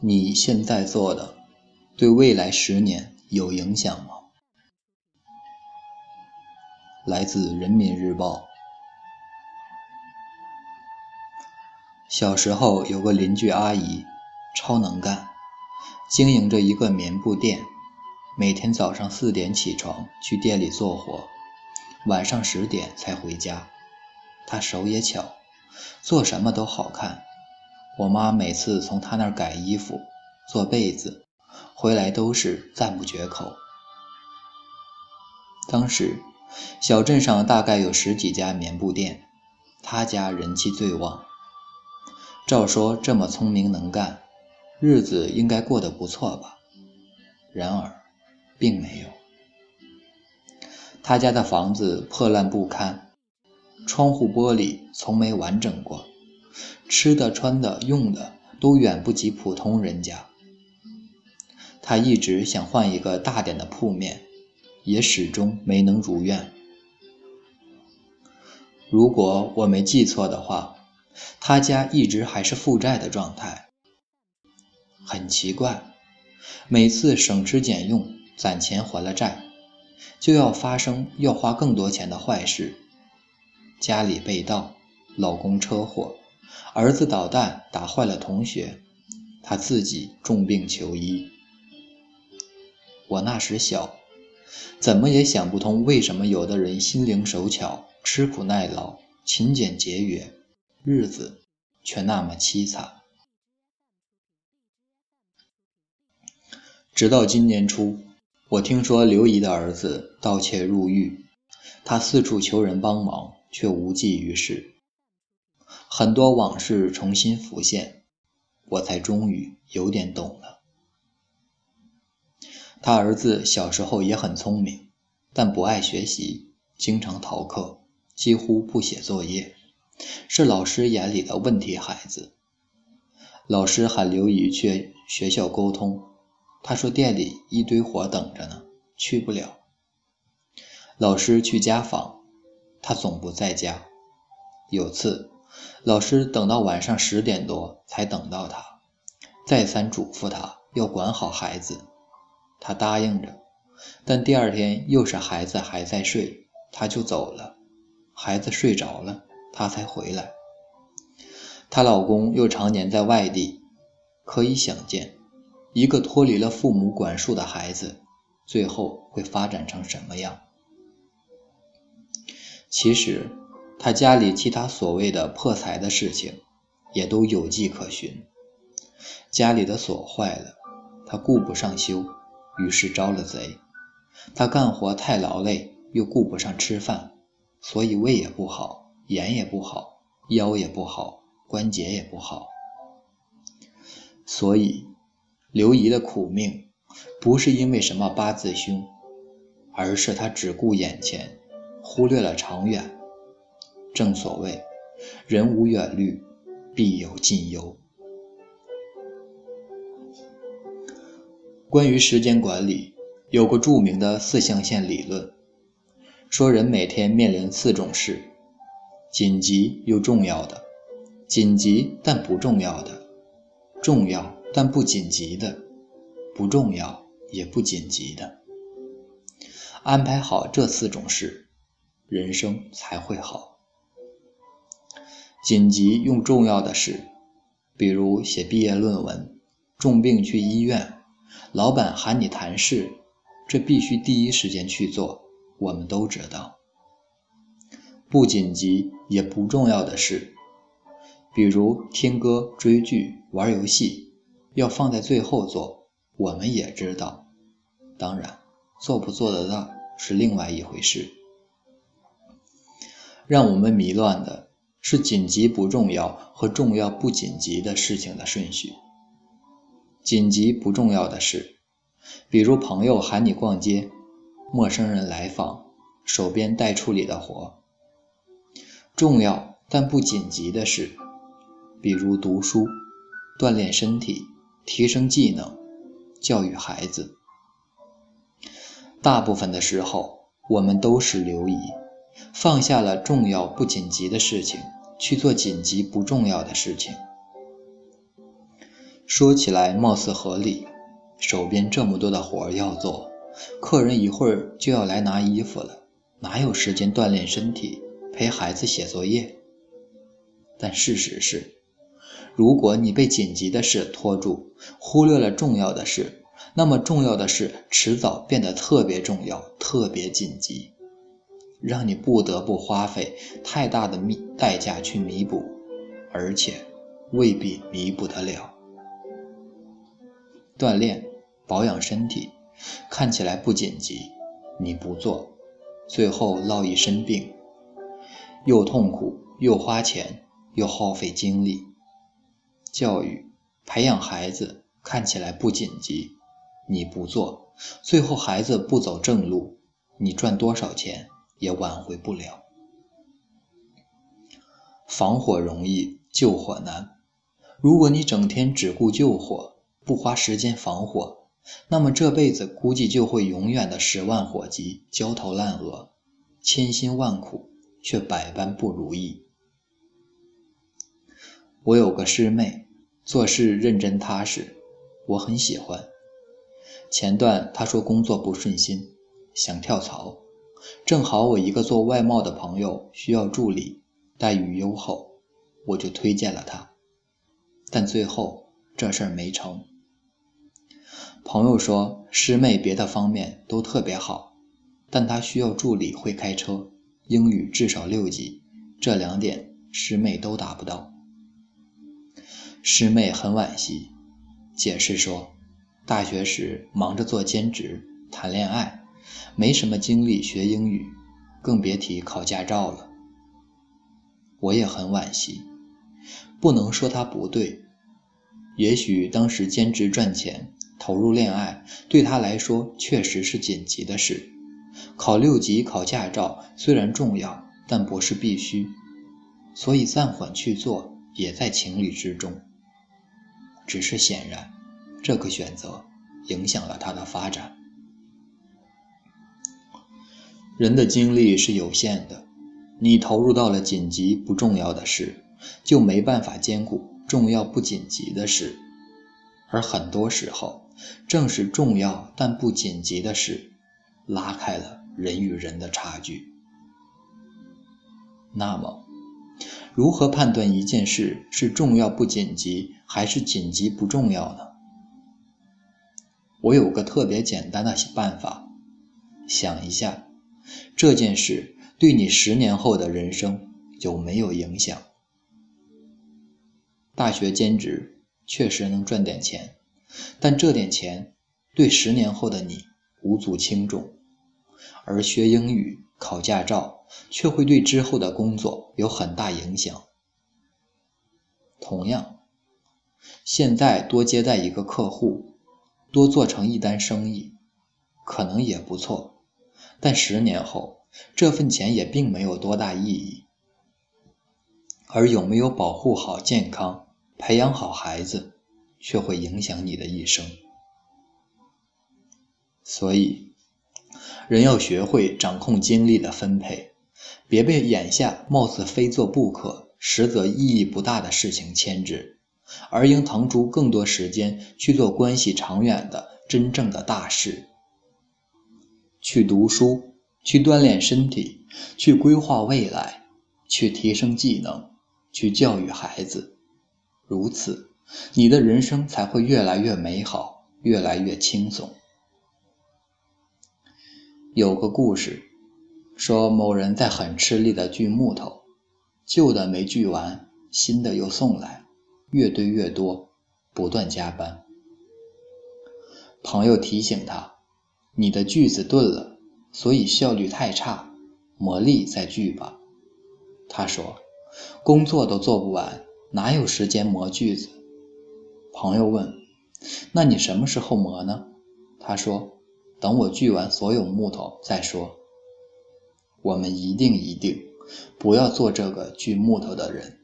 你现在做的对未来十年有影响吗？来自人民日报。小时候有个邻居阿姨，超能干，经营着一个棉布店，每天早上四点起床去店里做活，晚上十点才回家。她手也巧，做什么都好看。我妈每次从他那儿改衣服、做被子，回来都是赞不绝口。当时，小镇上大概有十几家棉布店，他家人气最旺。照说这么聪明能干，日子应该过得不错吧？然而，并没有。他家的房子破烂不堪，窗户玻璃从没完整过。吃的、穿的、用的都远不及普通人家。他一直想换一个大点的铺面，也始终没能如愿。如果我没记错的话，他家一直还是负债的状态。很奇怪，每次省吃俭用攒钱还了债，就要发生要花更多钱的坏事：家里被盗，老公车祸。儿子捣蛋打坏了同学，他自己重病求医。我那时小，怎么也想不通为什么有的人心灵手巧、吃苦耐劳、勤俭节约，日子却那么凄惨。直到今年初，我听说刘姨的儿子盗窃入狱，他四处求人帮忙，却无济于事。很多往事重新浮现，我才终于有点懂了。他儿子小时候也很聪明，但不爱学习，经常逃课，几乎不写作业，是老师眼里的问题孩子。老师喊刘宇去学校沟通，他说店里一堆活等着呢，去不了。老师去家访，他总不在家。有次。老师等到晚上十点多才等到他，再三嘱咐他要管好孩子，他答应着，但第二天又是孩子还在睡，他就走了。孩子睡着了，他才回来。她老公又常年在外地，可以想见，一个脱离了父母管束的孩子，最后会发展成什么样？其实。他家里其他所谓的破财的事情，也都有迹可循。家里的锁坏了，他顾不上修，于是招了贼。他干活太劳累，又顾不上吃饭，所以胃也不好，眼也不好，腰也不好，关节也不好。所以，刘姨的苦命，不是因为什么八字凶，而是他只顾眼前，忽略了长远。正所谓，人无远虑，必有近忧。关于时间管理，有个著名的四象限理论，说人每天面临四种事：紧急又重要的，紧急但不重要的，重要但不紧急的，不重要也不紧急的。安排好这四种事，人生才会好。紧急用重要的事，比如写毕业论文、重病去医院、老板喊你谈事，这必须第一时间去做。我们都知道，不紧急也不重要的事，比如听歌、追剧、玩游戏，要放在最后做。我们也知道，当然做不做得到是另外一回事。让我们迷乱的。是紧急不重要和重要不紧急的事情的顺序。紧急不重要的事，比如朋友喊你逛街，陌生人来访，手边待处理的活。重要但不紧急的事，比如读书、锻炼身体、提升技能、教育孩子。大部分的时候，我们都是留意。放下了重要不紧急的事情，去做紧急不重要的事情。说起来貌似合理，手边这么多的活要做，客人一会儿就要来拿衣服了，哪有时间锻炼身体、陪孩子写作业？但事实是，如果你被紧急的事拖住，忽略了重要的事，那么重要的事迟早变得特别重要、特别紧急，让你不得不花费太大的弥代价去弥补，而且未必弥补得了。锻炼、保养身体看起来不紧急，你不做，最后落一身病，又痛苦又花钱。又耗费精力，教育培养孩子看起来不紧急，你不做，最后孩子不走正路，你赚多少钱也挽回不了。防火容易，救火难。如果你整天只顾救火，不花时间防火，那么这辈子估计就会永远的十万火急，焦头烂额，千辛万苦却百般不如意。我有个师妹，做事认真踏实，我很喜欢。前段她说工作不顺心，想跳槽，正好我一个做外贸的朋友需要助理，待遇优厚，我就推荐了他。但最后这事儿没成。朋友说师妹别的方面都特别好，但她需要助理会开车，英语至少六级，这两点师妹都达不到。师妹很惋惜，解释说，大学时忙着做兼职、谈恋爱，没什么精力学英语，更别提考驾照了。我也很惋惜，不能说他不对，也许当时兼职赚钱、投入恋爱，对他来说确实是紧急的事。考六级考驾照虽然重要，但不是必须，所以暂缓去做也在情理之中。只是显然，这个选择影响了他的发展。人的精力是有限的，你投入到了紧急不重要的事，就没办法兼顾重要不紧急的事。而很多时候，正是重要但不紧急的事，拉开了人与人的差距。那么，如何判断一件事是重要不紧急，还是紧急不重要呢？我有个特别简单的办法，想一下，这件事对你十年后的人生有没有影响？大学兼职确实能赚点钱，但这点钱对十年后的你无足轻重，而学英语、考驾照。却会对之后的工作有很大影响。同样，现在多接待一个客户，多做成一单生意，可能也不错，但十年后这份钱也并没有多大意义。而有没有保护好健康、培养好孩子，却会影响你的一生。所以，人要学会掌控精力的分配。别被眼下貌似非做不可，实则意义不大的事情牵制，而应腾出更多时间去做关系长远的真正的大事。去读书，去锻炼身体，去规划未来，去提升技能，去教育孩子。如此，你的人生才会越来越美好，越来越轻松。有个故事。说某人在很吃力的锯木头，旧的没锯完，新的又送来，越堆越多，不断加班。朋友提醒他：“你的锯子钝了，所以效率太差，磨砺再锯吧。”他说：“工作都做不完，哪有时间磨锯子？”朋友问：“那你什么时候磨呢？”他说：“等我锯完所有木头再说。”我们一定一定不要做这个锯木头的人。